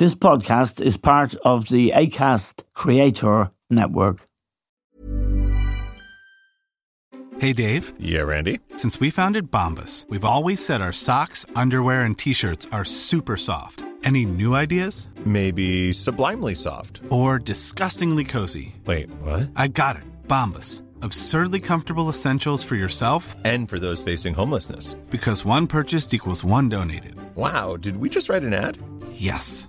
This podcast is part of the ACAST Creator Network. Hey, Dave. Yeah, Randy. Since we founded Bombas, we've always said our socks, underwear, and t shirts are super soft. Any new ideas? Maybe sublimely soft. Or disgustingly cozy. Wait, what? I got it. Bombas. Absurdly comfortable essentials for yourself and for those facing homelessness. Because one purchased equals one donated. Wow, did we just write an ad? Yes.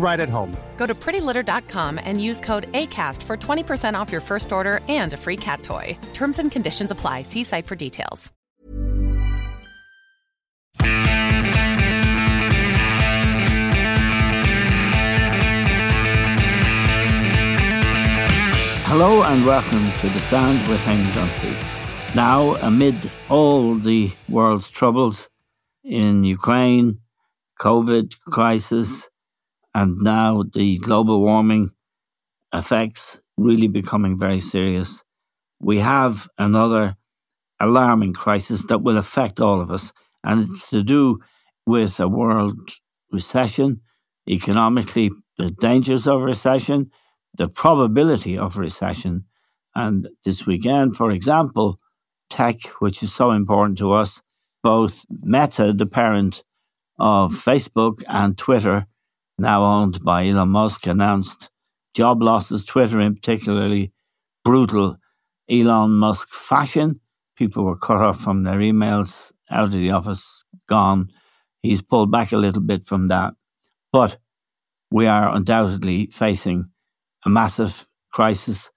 right at home. Go to prettylitter.com and use code ACAST for 20% off your first order and a free cat toy. Terms and conditions apply. See site for details. Hello and welcome to The Stand with Eamon Dunphy. Now, amid all the world's troubles in Ukraine, COVID crisis, and now the global warming effects really becoming very serious, we have another alarming crisis that will affect all of us. And it's to do with a world recession, economically, the dangers of recession, the probability of recession. And this weekend, for example, tech, which is so important to us, both Meta, the parent of Facebook, and Twitter, now owned by Elon Musk, announced job losses. Twitter, in particularly, brutal Elon Musk fashion. People were cut off from their emails, out of the office, gone. He's pulled back a little bit from that. But we are undoubtedly facing a massive crisis.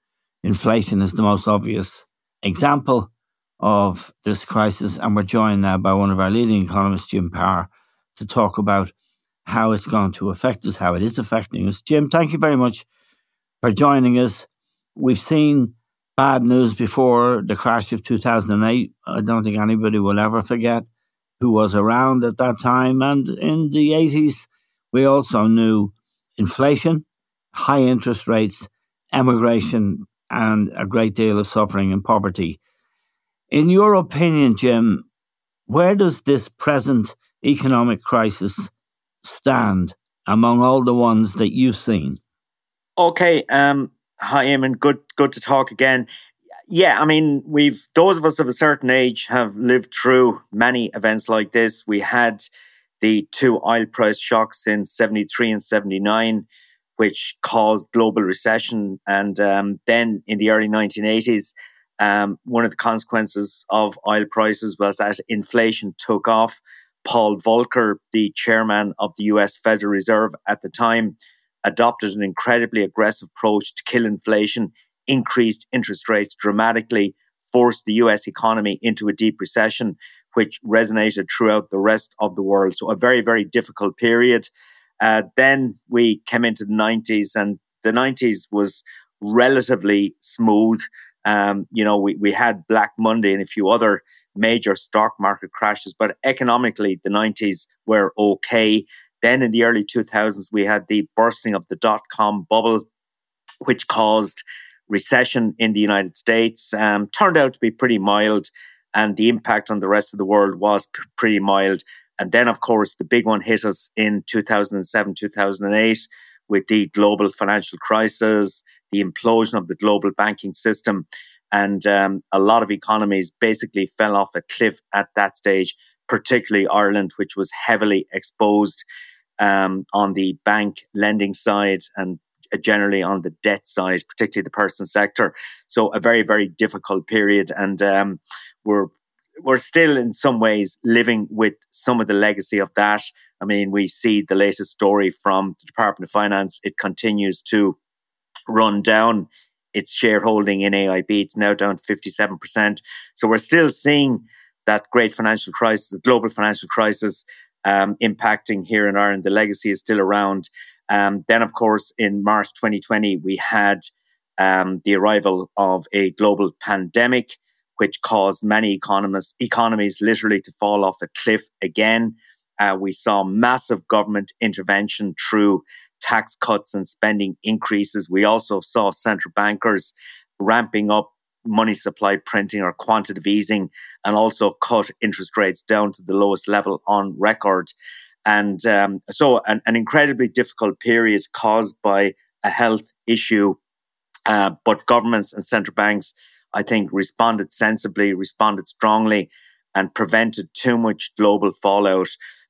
Inflation is the most obvious example of this crisis. And we're joined now by one of our leading economists, Jim Power, to talk about how it's going to affect us, how it is affecting us. Jim, thank you very much for joining us. We've seen bad news before the crash of 2008. I don't think anybody will ever forget who was around at that time. And in the 80s, we also knew inflation, high interest rates, emigration, and a great deal of suffering and poverty. In your opinion, Jim, where does this present economic crisis stand among all the ones that you've seen? Okay, um, hi Eamon, good good to talk again. Yeah, I mean, we've those of us of a certain age have lived through many events like this. We had the two oil price shocks in 73 and 79, which caused global recession. And um, then in the early 1980s, um, one of the consequences of oil prices was that inflation took off. Paul Volcker, the chairman of the US Federal Reserve at the time, adopted an incredibly aggressive approach to kill inflation, increased interest rates dramatically, forced the US economy into a deep recession, which resonated throughout the rest of the world. So, a very, very difficult period. Uh, then we came into the 90s, and the 90s was relatively smooth. Um, you know, we, we had Black Monday and a few other major stock market crashes, but economically, the 90s were okay. Then in the early 2000s, we had the bursting of the dot com bubble, which caused recession in the United States. Um, turned out to be pretty mild, and the impact on the rest of the world was p- pretty mild. And then, of course, the big one hit us in 2007, 2008 with the global financial crisis, the implosion of the global banking system. And um, a lot of economies basically fell off a cliff at that stage, particularly Ireland, which was heavily exposed um, on the bank lending side and generally on the debt side, particularly the person sector. So a very, very difficult period. And um, we're we're still in some ways living with some of the legacy of that. I mean, we see the latest story from the Department of Finance. It continues to run down its shareholding in AIB. It's now down to 57%. So we're still seeing that great financial crisis, the global financial crisis, um, impacting here in Ireland. The legacy is still around. Um, then, of course, in March 2020, we had um, the arrival of a global pandemic, which caused many economists, economies literally to fall off a cliff again. Uh, we saw massive government intervention through tax cuts and spending increases. We also saw central bankers ramping up money supply printing or quantitative easing and also cut interest rates down to the lowest level on record. And um, so, an, an, incredibly difficult period caused by a health issue. Uh, but governments and central banks, I think, responded sensibly, responded strongly, and prevented too much global fallout.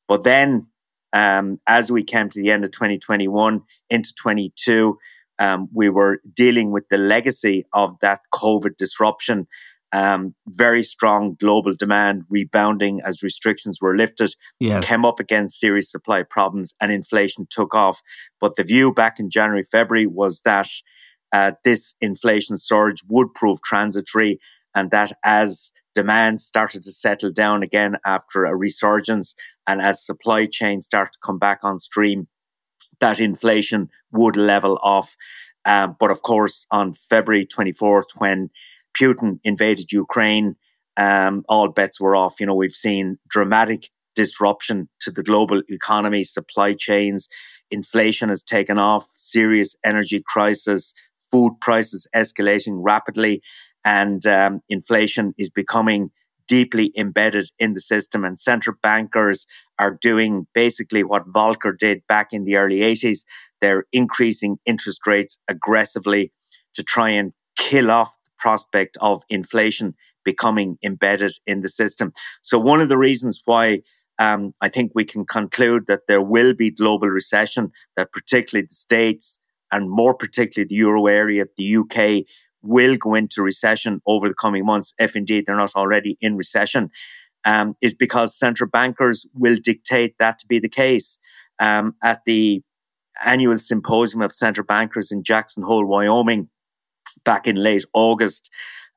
But then, um, as we came to the end of 2021 into 22, um, we were dealing with the legacy of that COVID disruption. Um, very strong global demand rebounding as restrictions were lifted, yes. came up against serious supply problems and inflation took off. But the view back in January, February was that uh, this inflation surge would prove transitory and that as demand started to settle down again after a resurgence and as supply chains start to come back on stream, that inflation would level off. Um, but of course, on February 24th, when Putin invaded Ukraine, um, all bets were off. You know, we've seen dramatic disruption to the global economy, supply chains, inflation has taken off, serious energy crisis, food prices escalating rapidly, and um, inflation is becoming deeply embedded in the system. And central bankers are doing basically what Volcker did back in the early 80s. They're increasing interest rates aggressively to try and kill off the prospect of inflation becoming embedded in the system. So, one of the reasons why um, I think we can conclude that there will be global recession, that particularly the States and more particularly the euro area, the UK, will go into recession over the coming months, if indeed they're not already in recession, um, is because central bankers will dictate that to be the case. Um, at the annual symposium of central bankers in Jackson Hole, Wyoming, back in late August,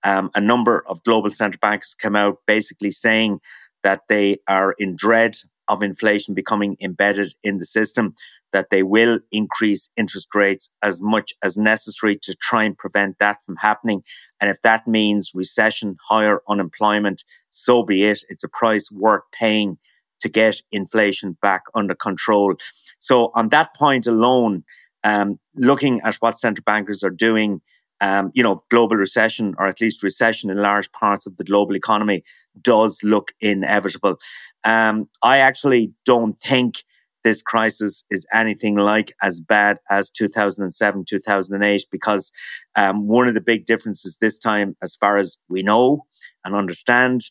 um, a number of global central bankers came out basically saying that they are in dread of inflation becoming embedded in the system that they will increase interest rates as much as necessary to try and prevent that from happening. And if that means recession, higher unemployment, so be it. It's a price worth paying to get inflation back under control. So on that point alone, um, looking at what central bankers are doing, um, you know, global recession or at least recession in large parts of the global economy does look inevitable. Um, I actually don't think this crisis is anything like as bad as 2007, 2008, because um, one of the big differences this time, as far as we know and understand,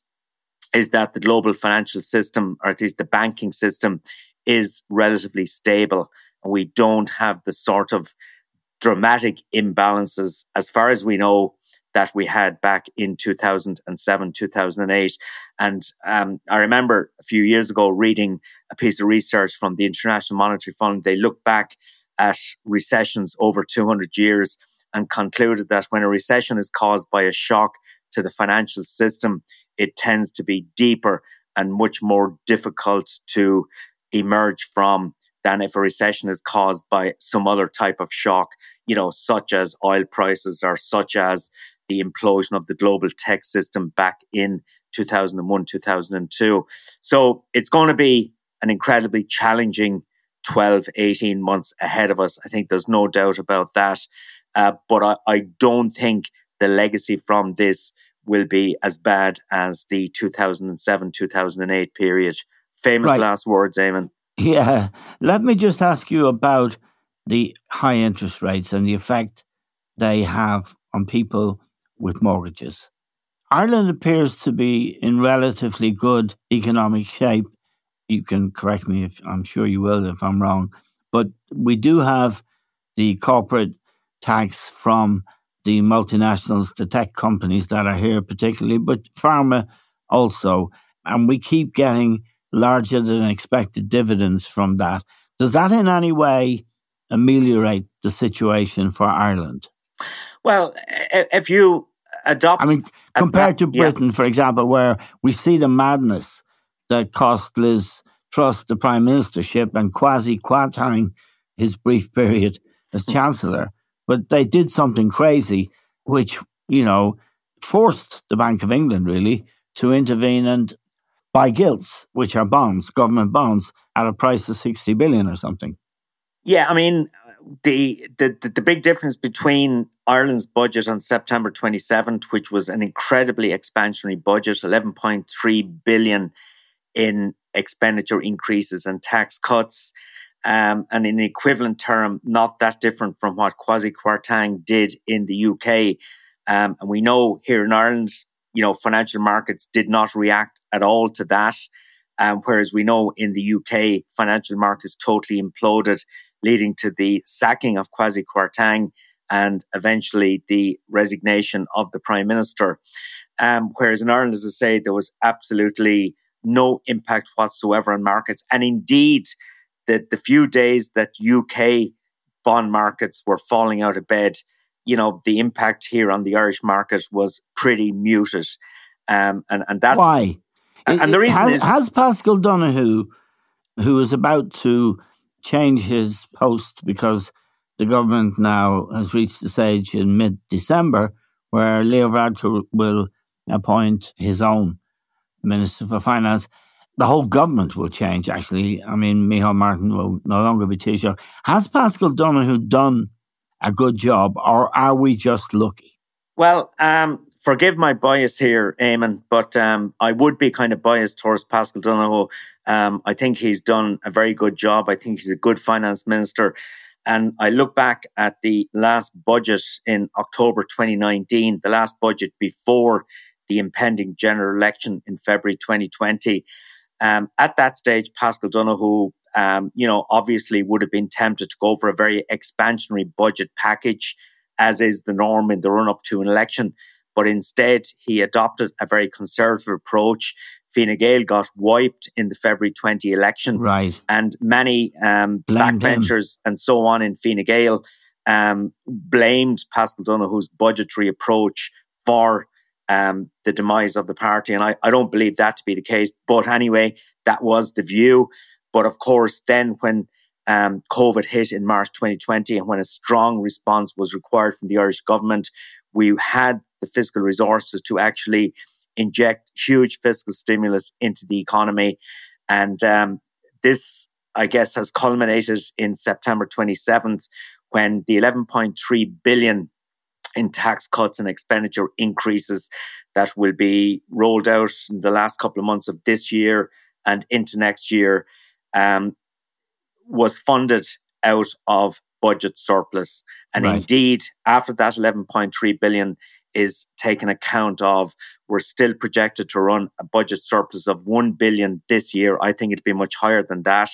is that the global financial system, or at least the banking system, is relatively stable. We don't have the sort of dramatic imbalances, as far as we know, that we had back in 2007, 2008. And um, I remember a few years ago reading a piece of research from the International Monetary Fund. They looked back at recessions over 200 years and concluded that when a recession is caused by a shock to the financial system, it tends to be deeper and much more difficult to emerge from than if a recession is caused by some other type of shock, you know, such as oil prices or such as the implosion of the global tech system back in 2001, 2002. So it's going to be an incredibly challenging 12, 18 months ahead of us. I think there's no doubt about that. Uh, but I, I don't think the legacy from this will be as bad as the 2007, 2008 period. Famous right. last words, Eamon. Yeah. Let me just ask you about the high interest rates and the effect they have on people with mortgages. Ireland appears to be in relatively good economic shape. You can correct me if I'm sure you will if I'm wrong, but we do have the corporate tax from the multinationals, the tech companies that are here particularly, but pharma also, and we keep getting larger than expected dividends from that. Does that in any way ameliorate the situation for Ireland? Well, if you adopt. I mean, compared to Britain, yeah. for example, where we see the madness that cost Liz Truss the prime ministership and Kwasi Kwarteng his brief period as hmm. Chancellor. But they did something crazy, which, you know, forced the Bank of England really to intervene and buy gilts, which are bonds, government bonds, at a price of 60 billion or something. Yeah, I mean, the, the, the big difference between Ireland's budget on September 27th, which was an incredibly expansionary budget, 11.3 billion in expenditure increases and tax cuts, um, and in equivalent term, not that different from what Kwasi Kwarteng did in the UK. Um, and we know here in Ireland, you know, financial markets did not react at all to that. Um, whereas we know in the UK, financial markets totally imploded, leading to the sacking of Kwasi Kwarteng and eventually the resignation of the Prime Minister. Um, whereas in Ireland, as I say, there was absolutely no impact whatsoever on markets. And indeed, the, the few days that UK bond markets were falling out of bed, you know, the impact here on the Irish market was pretty muted. Um, and, and that. Why? And, and the reason has, is. Has Paschal Donohoe, who is about to change his post because the government now has reached the stage in mid December where Leo Varadkar will appoint his own Minister for Finance the whole government will change, actually. I mean, Micheál Martin will no longer be Taoiseach. Has Paschal Donohoe done a good job, or are we just lucky? Well, um, forgive my bias here, Eamon, but um, I would be kind of biased towards Paschal Donohoe. Um, I think he's done a very good job. I think he's a good finance minister. And I look back at the last budget in October 2019, the last budget before the impending general election in February 2020. Um, at that stage, Paschal Donohoe, um, you know, obviously would have been tempted to go for a very expansionary budget package, as is the norm in the run up to an election. But instead, he adopted a very conservative approach. Fine Gael got wiped in the February 20 election. Right. And many um, backbenchers and so on in Fine Gael um, blamed Paschal Donohoe's budgetary approach for um, the demise of the party. And I, I don't believe that to be the case. But anyway, that was the view. But of course, then when um, COVID hit in March 2020 and when a strong response was required from the Irish government, we had the fiscal resources to actually inject huge fiscal stimulus into the economy. And um, this, I guess, has culminated in September 27th when the 11.3 billion in tax cuts and expenditure increases that will be rolled out in the last couple of months of this year and into next year um, was funded out of budget surplus. And right. indeed, after that 11.3 billion is taken account of, we're still projected to run a budget surplus of 1 billion this year. I think it'd be much higher than that.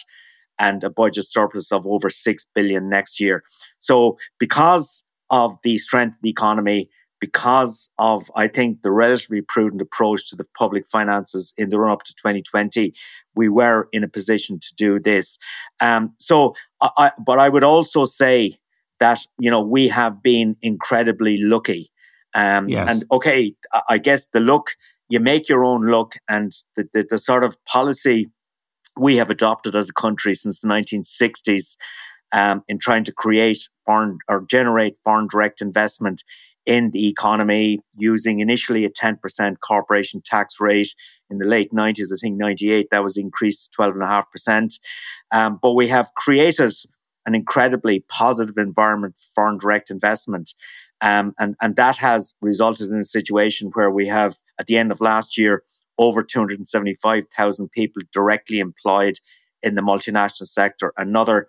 And a budget surplus of over 6 billion next year. So, because of the strength of the economy because of, I think, the relatively prudent approach to the public finances in the run up to 2020, we were in a position to do this. Um, so, I, but I would also say that, you know, we have been incredibly lucky. Um, yes. And okay, I guess the look, you make your own look and the, the, the sort of policy we have adopted as a country since the 1960s um, in trying to create foreign or generate foreign direct investment in the economy using initially a 10% corporation tax rate in the late 90s. I think 98, that was increased to 12.5%. Um, but we have created an incredibly positive environment for foreign direct investment. Um, and, and that has resulted in a situation where we have, at the end of last year, over 275,000 people directly employed in the multinational sector, another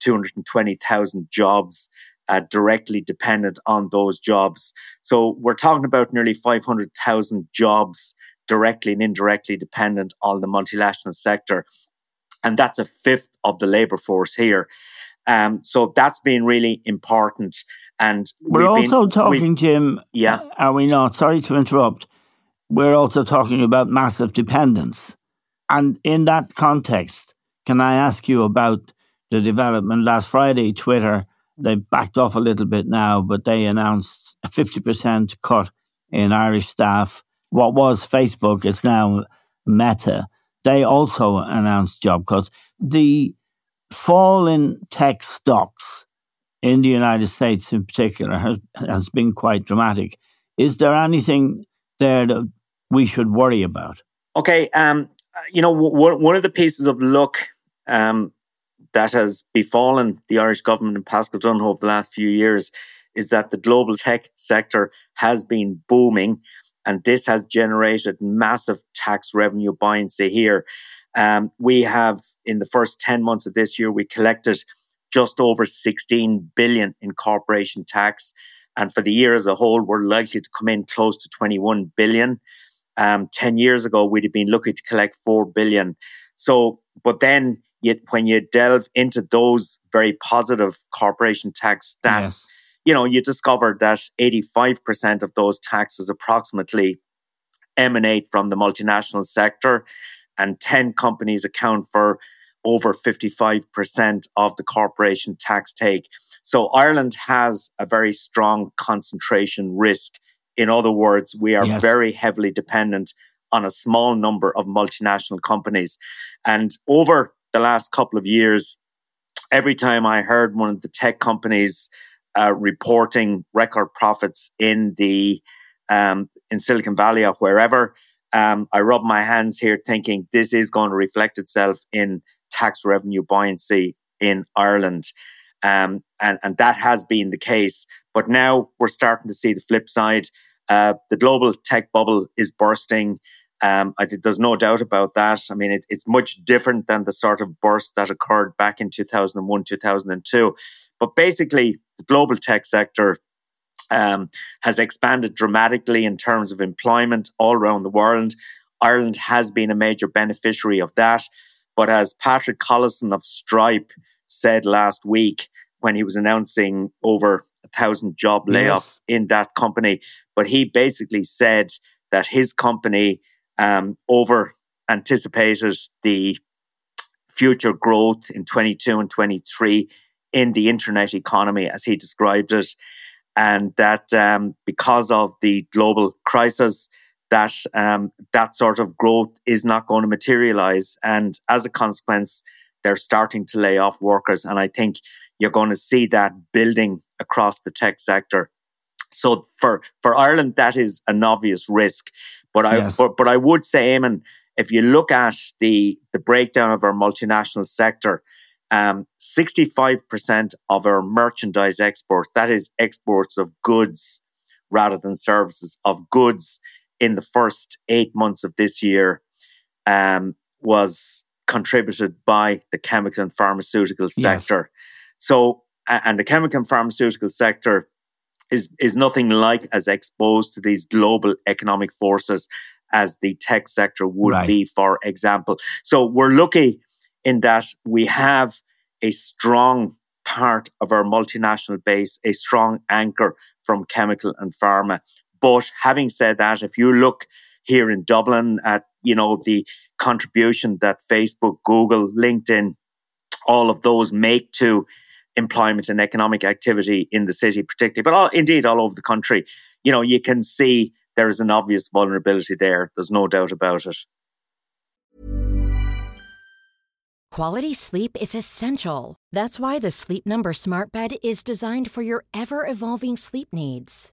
220,000 jobs uh, directly dependent on those jobs. So we're talking about nearly 500,000 jobs directly and indirectly dependent on the multinational sector. And that's a fifth of the labor force here. Um, so that's been really important. And we're also been, talking, Jim. Yeah. Are we not? Sorry to interrupt. We're also talking about massive dependence. And in that context, can I ask you about the development last Friday? Twitter They've backed off a little bit now, but they announced a 50% cut in Irish staff. What was Facebook is now Meta. They also announced job cuts. The fall in tech stocks in the United States in particular has, has been quite dramatic. Is there anything there that we should worry about? Okay, um, you know, w- one of the pieces of luck um, that has befallen the Irish government and Paschal Donohoe over the last few years is that the global tech sector has been booming, and this has generated massive tax revenue buoyancy here. Um, we have, in the first 10 months of this year, we collected just over 16 billion in corporation tax. And for the year as a whole, we're likely to come in close to 21 billion. Um, 10 years ago, we'd have been looking to collect 4 billion. So, but then you, when you delve into those very positive corporation tax stats, yes. you know, you discover that 85% of those taxes approximately emanate from the multinational sector and 10 companies account for over 55% of the corporation tax take. So Ireland has a very strong concentration risk. In other words, we are yes. very heavily dependent on a small number of multinational companies. And over the last couple of years, every time I heard one of the tech companies uh, reporting record profits in the um, in Silicon Valley or wherever, um, I rub my hands here thinking this is going to reflect itself in tax revenue buoyancy in Ireland. Um, and, and that has been the case. But now we're starting to see the flip side. Uh, the global tech bubble is bursting. Um, I think there's no doubt about that. I mean, it, it's much different than the sort of burst that occurred back in 2001, 2002. But basically, the global tech sector um, has expanded dramatically in terms of employment all around the world. Ireland has been a major beneficiary of that. But as Patrick Collison of Stripe said last week when he was announcing over a thousand job layoffs yes. in that company, but he basically said that his company um, over anticipated the future growth in 22 and 23 in the internet economy, as he described it and that um, because of the global crisis, that um, that sort of growth is not going to materialize, and as a consequence, they're starting to lay off workers, and I think you're going to see that building across the tech sector. So for for Ireland, that is an obvious risk, but I yes. but, but I would say, Eamon, if you look at the the breakdown of our multinational sector, um, 65% of our merchandise exports, that is exports of goods rather than services, of goods in the first eight months of this year, um, was contributed by the chemical and pharmaceutical sector. Yes. So, and the chemical and pharmaceutical sector is, is nothing like as exposed to these global economic forces as the tech sector would right. be, for example. So we're lucky in that we have a strong part of our multinational base, a strong anchor from chemical and pharma. But having said that, if you look here in Dublin at, you know, the contribution that Facebook, Google, LinkedIn, all of those make to employment and economic activity in the city, particularly, but all, indeed all over the country, you know, you can see there is an obvious vulnerability there. There's no doubt about it. Quality sleep is essential. That's why the Sleep Number Smart Bed is designed for your ever evolving sleep needs.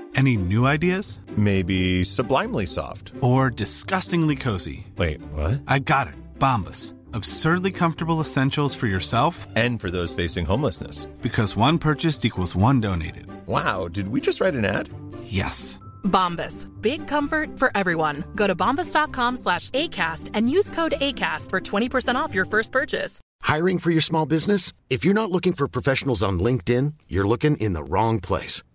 Any new ideas? Maybe sublimely soft or disgustingly cozy. Wait, what? I got it. Bombas Absurdly comfortable essentials for yourself and for those facing homelessness. Because one purchased equals one donated. Wow, did we just write an ad? Yes. Bombas. Big comfort for everyone. Go to bombas.com slash ACAST and use code ACAST for 20% off your first purchase. Hiring for your small business? If you're not looking for professionals on LinkedIn, you're looking in the wrong place.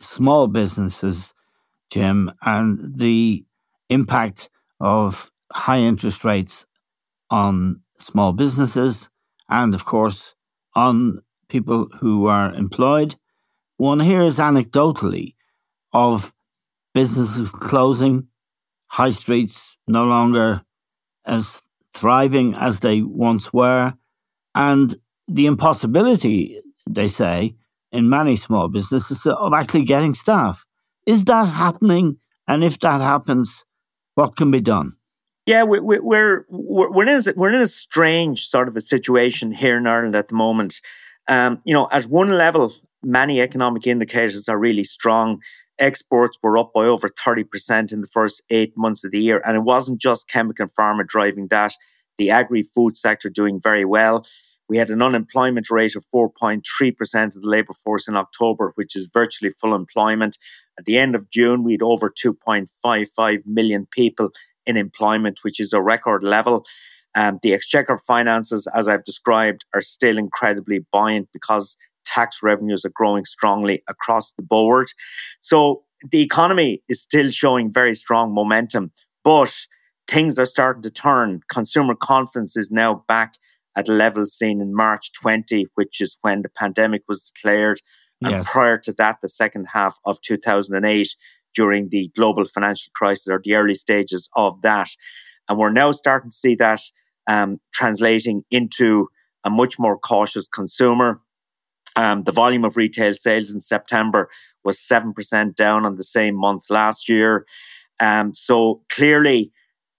small businesses, Jim, and the impact of high interest rates on small businesses and, of course, on people who are employed. One hears anecdotally of businesses closing, high streets no longer as thriving as they once were, and the impossibility, they say, in many small businesses of actually getting staff. Is that happening? And if that happens, what can be done? Yeah, we, we, we're we're in a, we're in a strange sort of a situation here in Ireland at the moment. Um, you know, at one level, many economic indicators are really strong. Exports were up by over thirty percent in the first eight months of the year, and it wasn't just chemical and pharma driving that. The agri-food sector doing very well. We had an unemployment rate of 4.3% of the labour force in October, which is virtually full employment. At the end of June, we had over 2.55 million people in employment, which is a record level. Um, the exchequer finances, as I've described, are still incredibly buoyant because tax revenues are growing strongly across the board. So the economy is still showing very strong momentum, but things are starting to turn. Consumer confidence is now back at levels seen in March 20, which is when the pandemic was declared. And yes. prior to that, the second half of 2008, during the global financial crisis or the early stages of that. And we're now starting to see that um, translating into a much more cautious consumer. Um, the volume of retail sales in September was 7% down on the same month last year. Um, so clearly,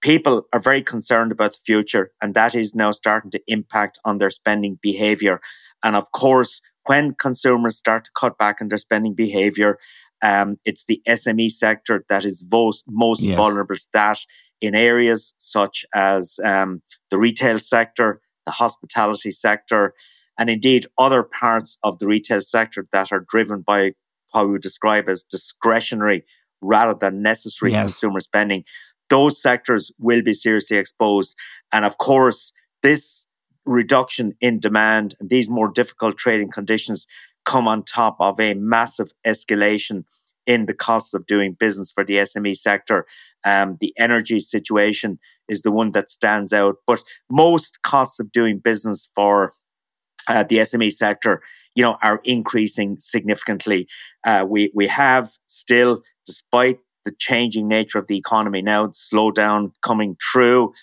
people are very concerned about the future, and that is now starting to impact on their spending behavior. And of course, when consumers start to cut back on their spending behavior, um, it's the SME sector that is most, most yes. vulnerable to that in areas such as um, the retail sector, the hospitality sector, and indeed other parts of the retail sector that are driven by how we would describe as discretionary rather than necessary yes. consumer spending those sectors will be seriously exposed. And of course, this reduction in demand and these more difficult trading conditions come on top of a massive escalation in the costs of doing business for the SME sector. Um, the energy situation is the one that stands out, but most costs of doing business for uh, the SME sector, you know, are increasing significantly. Uh, we we have still, despite the changing nature of the economy now, the slowdown coming through.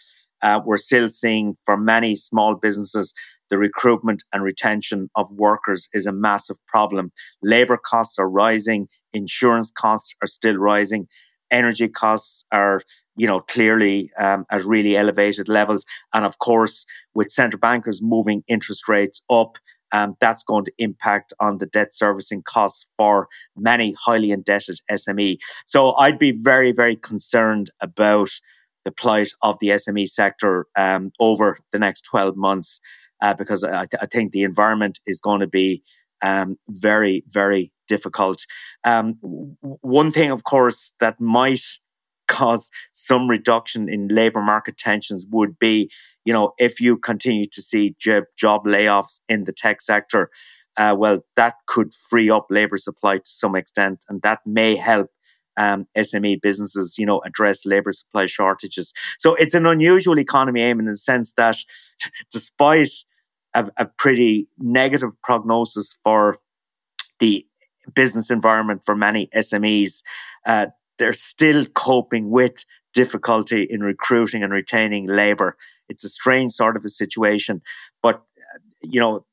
Uh, we're still seeing for many small businesses, the recruitment and retention of workers is a massive problem. Labor costs are rising, insurance costs are still rising, energy costs are you know, clearly um, at really elevated levels. And of course, with central bankers moving interest rates up, um, that's going to impact on the debt servicing costs for many highly indebted SME. So I'd be very, very concerned about the plight of the SME sector um, over the next 12 months uh, because I, th- I, think the environment is going to be um, very, very difficult. Um, one thing, of course, that might cause some reduction in labour market tensions would be you know, if you continue to see job, layoffs in the tech sector, uh, well, that could free up labor supply to some extent, and that may help um, SME businesses, you know, address labor supply shortages. So it's an unusual economy, Eamon, in the sense that despite a, a pretty negative prognosis for the business environment for many SMEs. Uh, they're still coping with difficulty in recruiting and retaining labor. It's a strange sort of a situation, but uh, you know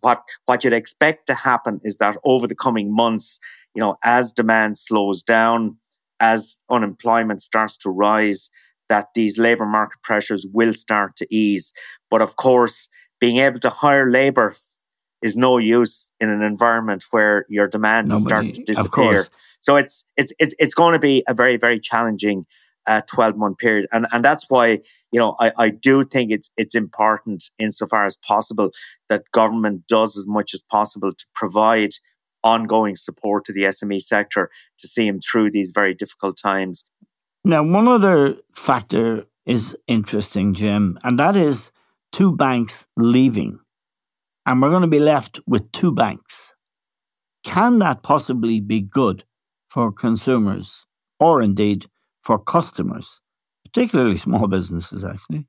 what what you'd expect to happen is that over the coming months, you know, as demand slows down, as unemployment starts to rise, that these labor market pressures will start to ease. But of course, being able to hire labor is no use in an environment where your demand Nobody, is starting to disappear. So it's it's it's it's going to be a very very challenging uh, 12 month period. And, and that's why, you know, I, I do think it's, it's important insofar as possible that government does as much as possible to provide ongoing support to the SME sector to see them through these very difficult times. Now, one other factor is interesting, Jim, and that is two banks leaving. And we're going to be left with two banks. Can that possibly be good for consumers or indeed for customers, particularly small businesses, actually?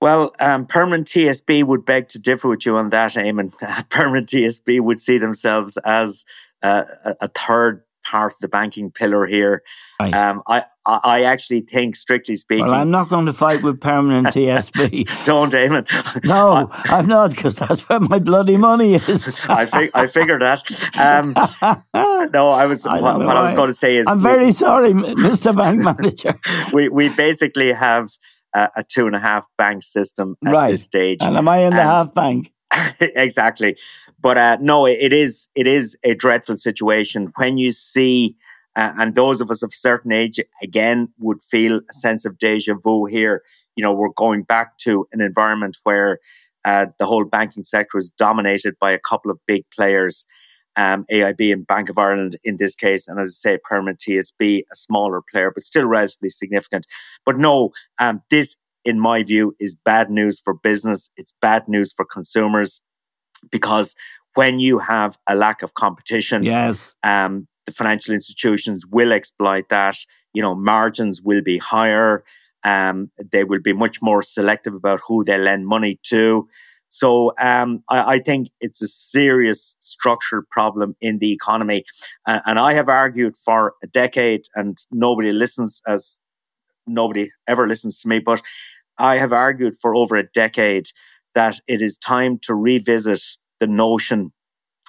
Well, um, Permanent TSB would beg to differ with you on that, Eamon. Permanent TSB would see themselves as uh, a third part of the banking pillar here. Right. Um, I, I actually think, strictly speaking, well, I'm not going to fight with permanent TSB. Don't, Eamon. no, I'm not, because that's where my bloody money is. I fig- I figured that. Um, no, I was. I what, what I was going to say is, I'm we, very sorry, Mr. Bank Manager. we we basically have a, a two and a half bank system at right. this stage. And am I in the half bank? exactly. But uh, no, it is it is a dreadful situation when you see, uh, and those of us of a certain age again would feel a sense of deja vu here. You know, we're going back to an environment where uh, the whole banking sector is dominated by a couple of big players, um, AIB and Bank of Ireland in this case, and as I say, Permanent TSB, a smaller player, but still relatively significant. But no, um, this in my view, is bad news for business. It's bad news for consumers because when you have a lack of competition, yes, um, the financial institutions will exploit that. You know, margins will be higher. Um, they will be much more selective about who they lend money to. So um, I, I, think it's a serious structural problem in the economy, uh, and I have argued for a decade, and nobody listens as nobody ever listens to me. But I have argued for over a decade that it is time to revisit the notion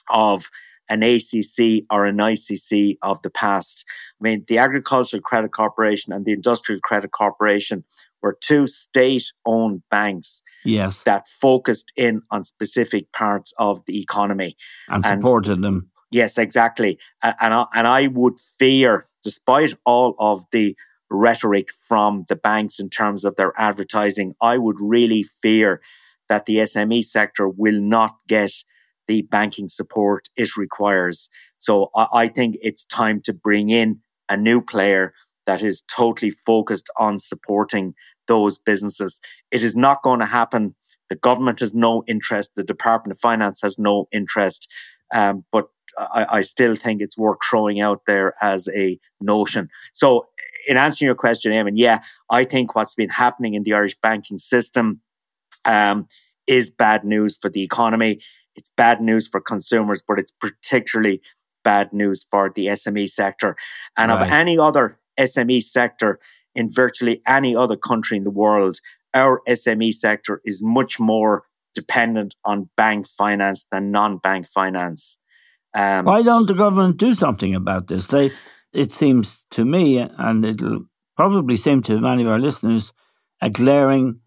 of an ACC or an ICC of the past. I mean, the Agricultural Credit Corporation and the Industrial Credit Corporation were two state owned banks yes. that focused in on specific parts of the economy and supported them. Yes, exactly. And, and I, and I would fear, despite all of the rhetoric from the banks in terms of their advertising, I would really fear that the SME sector will not get the banking support it requires. So I, I think it's time to bring in a new player that is totally focused on supporting those businesses. It is not going to happen. The government has no interest. The Department of Finance has no interest. Um, but I, I, still think it's worth throwing out there as a notion. So in answering your question, Eamon, yeah, I think what's been happening in the Irish banking system um, is bad news for the economy. It's bad news for consumers, but it's particularly bad news for the SME sector. And right. of any other SME sector in virtually any other country in the world, our SME sector is much more dependent on bank finance than non-bank finance. Um, Why don't the government do something about this? They it seems to me, and it'll probably seem to many of our listeners, a glaring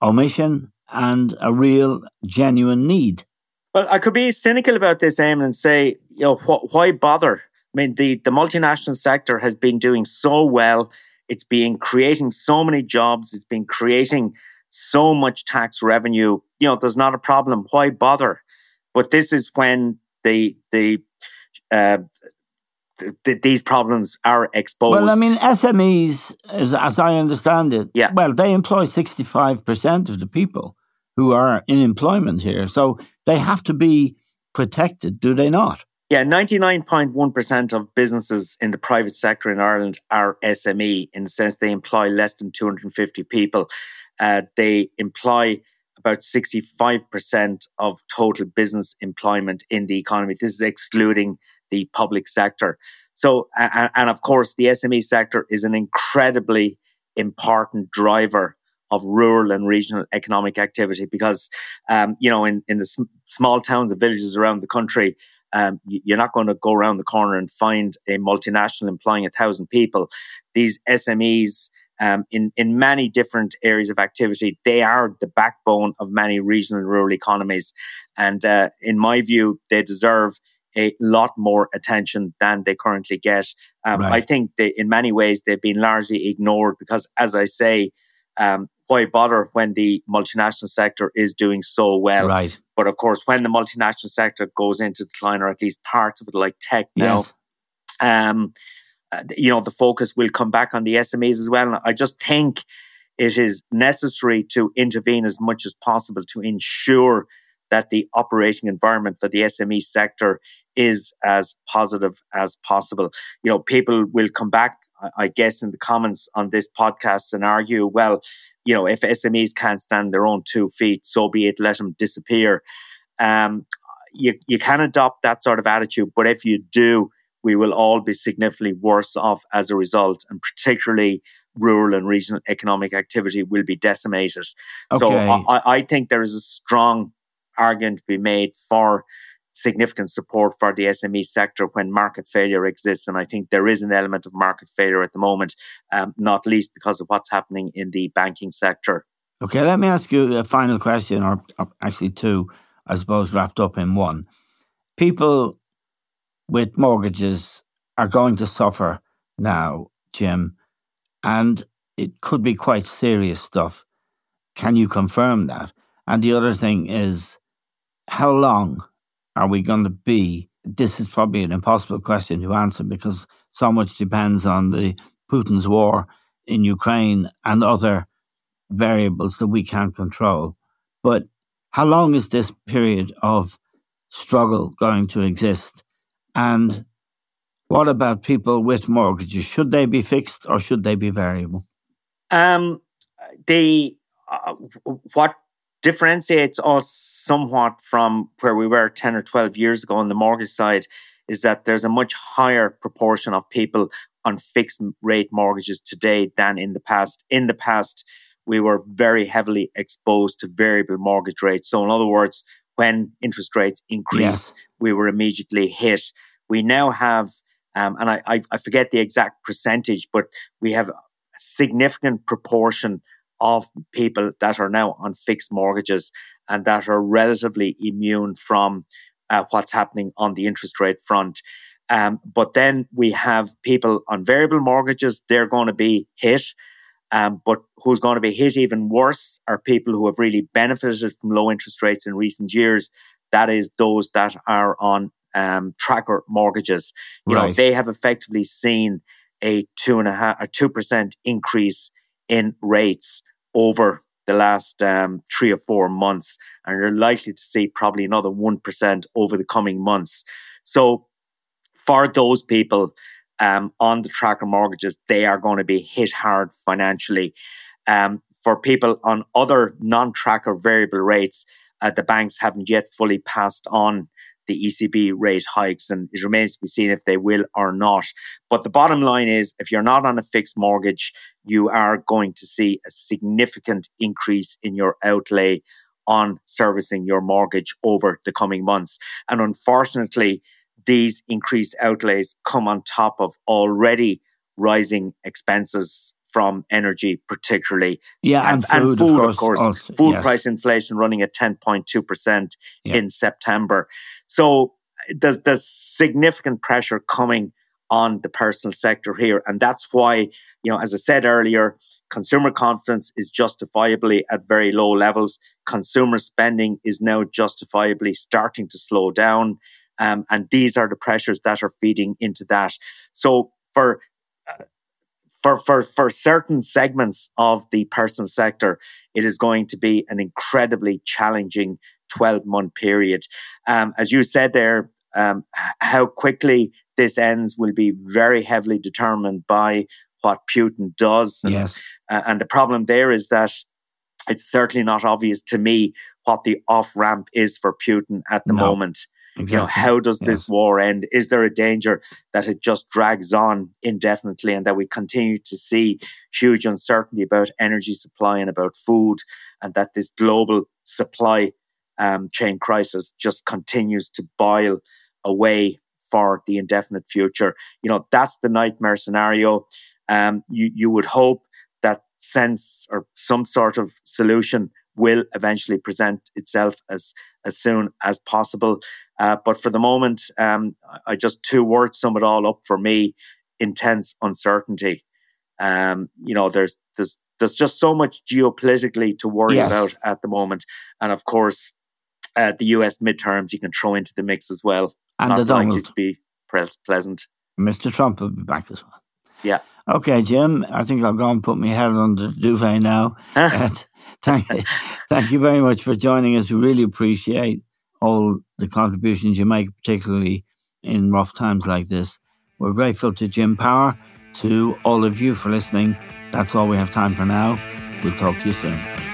omission and a real genuine need. Well, I could be cynical about this, Eamon, and say, you know, wh- why bother? I mean, the, the multinational sector has been doing so well. It's been creating so many jobs. It's been creating so much tax revenue. You know, there's not a problem. Why bother? But this is when the the uh, th- these problems are exposed. Well, I mean, SMEs, as, as I understand it, yeah. well, they employ 65% of the people who are in employment here. So they have to be protected, do they not? Yeah, 99.1% of businesses in the private sector in Ireland are SME in the sense they employ less than 250 people. Uh, they employ about 65% of total business employment in the economy. This is excluding the public sector. So, and, and of course, the SME sector is an incredibly important driver of rural and regional economic activity because, um, you know, in, in the sm- small towns and villages around the country, um, you're not going to go around the corner and find a multinational employing a thousand people. These SMEs, um, in, in many different areas of activity, they are the backbone of many regional and rural economies. And uh, in my view, they deserve a lot more attention than they currently get. Um, right. I think they, in many ways they've been largely ignored because, as I say, um, why bother when the multinational sector is doing so well? Right. But of course, when the multinational sector goes into decline, or at least parts of it, like tech now, yes. um, uh, you know, the focus will come back on the SMEs as well. And I just think it is necessary to intervene as much as possible to ensure that the operating environment for the SME sector is as positive as possible. You know, people will come back, I guess, in the comments on this podcast and argue, well, you know, if SMEs can't stand their own two feet, so be it, let them disappear. Um, you, you can adopt that sort of attitude, but if you do, we will all be significantly worse off as a result, and particularly rural and regional economic activity will be decimated. Okay. So I, I think there is a strong argument to be made for significant support for the SME sector when market failure exists. And I think there is an element of market failure at the moment, um, not least because of what's happening in the banking sector. Okay, let me ask you a final question, or, or actually two, I suppose, wrapped up in one. People with mortgages are going to suffer now, Jim, and it could be quite serious stuff. Can you confirm that? And the other thing is, how long are we going to be? This is probably an impossible question to answer because so much depends on the Putin's war in Ukraine and other variables that we can't control. But how long is this period of struggle going to exist? And what about people with mortgages? Should they be fixed or should they be variable? Um, the uh, what differentiates us somewhat from where we were 10 or 12 years ago on the mortgage side is that there's a much higher proportion of people on fixed rate mortgages today than in the past. In the past, we were very heavily exposed to variable mortgage rates. So, in other words, when interest rates increased, we were immediately hit. We now have, um, and I, I forget the exact percentage, but we have a significant proportion of people that are now on fixed mortgages and that are relatively immune from uh, what's happening on the interest rate front. Um, but then we have people on variable mortgages, they're going to be hit. Um, but who's going to be hit even worse are people who have really benefited from low interest rates in recent years. That is those that are on um, tracker mortgages. You right. know, they have effectively seen a two and a half, a two percent increase in rates over the last um, three or four months, and you're likely to see probably another 1% over the coming months. So, for those people um, on the tracker mortgages, they are going to be hit hard financially. Um, for people on other non tracker variable rates, uh, the banks haven't yet fully passed on the ECB rate hikes, and it remains to be seen if they will or not. But the bottom line is if you're not on a fixed mortgage, you are going to see a significant increase in your outlay on servicing your mortgage over the coming months. And unfortunately, these increased outlays come on top of already rising expenses from energy, particularly. Yeah, and, and food, and food, of course. Of course. Also, food yes. price inflation running at 10.2% yeah. in September. So there's, there's significant pressure coming on the personal sector here. And that's why, you know, as I said earlier, consumer confidence is justifiably at very low levels. Consumer spending is now justifiably starting to slow down. Um, and these are the pressures that are feeding into that. So for for, for, for certain segments of the personal sector, it is going to be an incredibly challenging 12 month period. Um, as you said there, um, how quickly this ends will be very heavily determined by what Putin does. And, yes. Uh, and the problem there is that it's certainly not obvious to me what the off ramp is for Putin at the No. moment. Exactly. You know, how does this war end? Is there a danger that it just drags on indefinitely and that we continue to see huge uncertainty about energy supply and about food and that this global supply um, chain crisis just continues to boil away for the indefinite future? You know, that's the nightmare scenario. Um, you, you would hope that sense or some sort of solution will eventually present itself as as soon as possible. Uh, but for the moment, um, I just two words sum it all up for me: intense uncertainty. Um, you know, there's there's there's just so much geopolitically to worry Yes. about at the moment, and of course, uh, the U.S. midterms you can throw into the mix as well. And Not the likely to be pleasant. Mr. Trump will be back as well. Yeah. Okay, Jim. I think I'll go and put my head under the duvet now. thank, thank you very much for joining us. We really appreciate all the contributions you make, particularly in rough times like this. We're grateful to Jim Power, to all of you for listening. That's all we have time for now. We'll talk to you soon.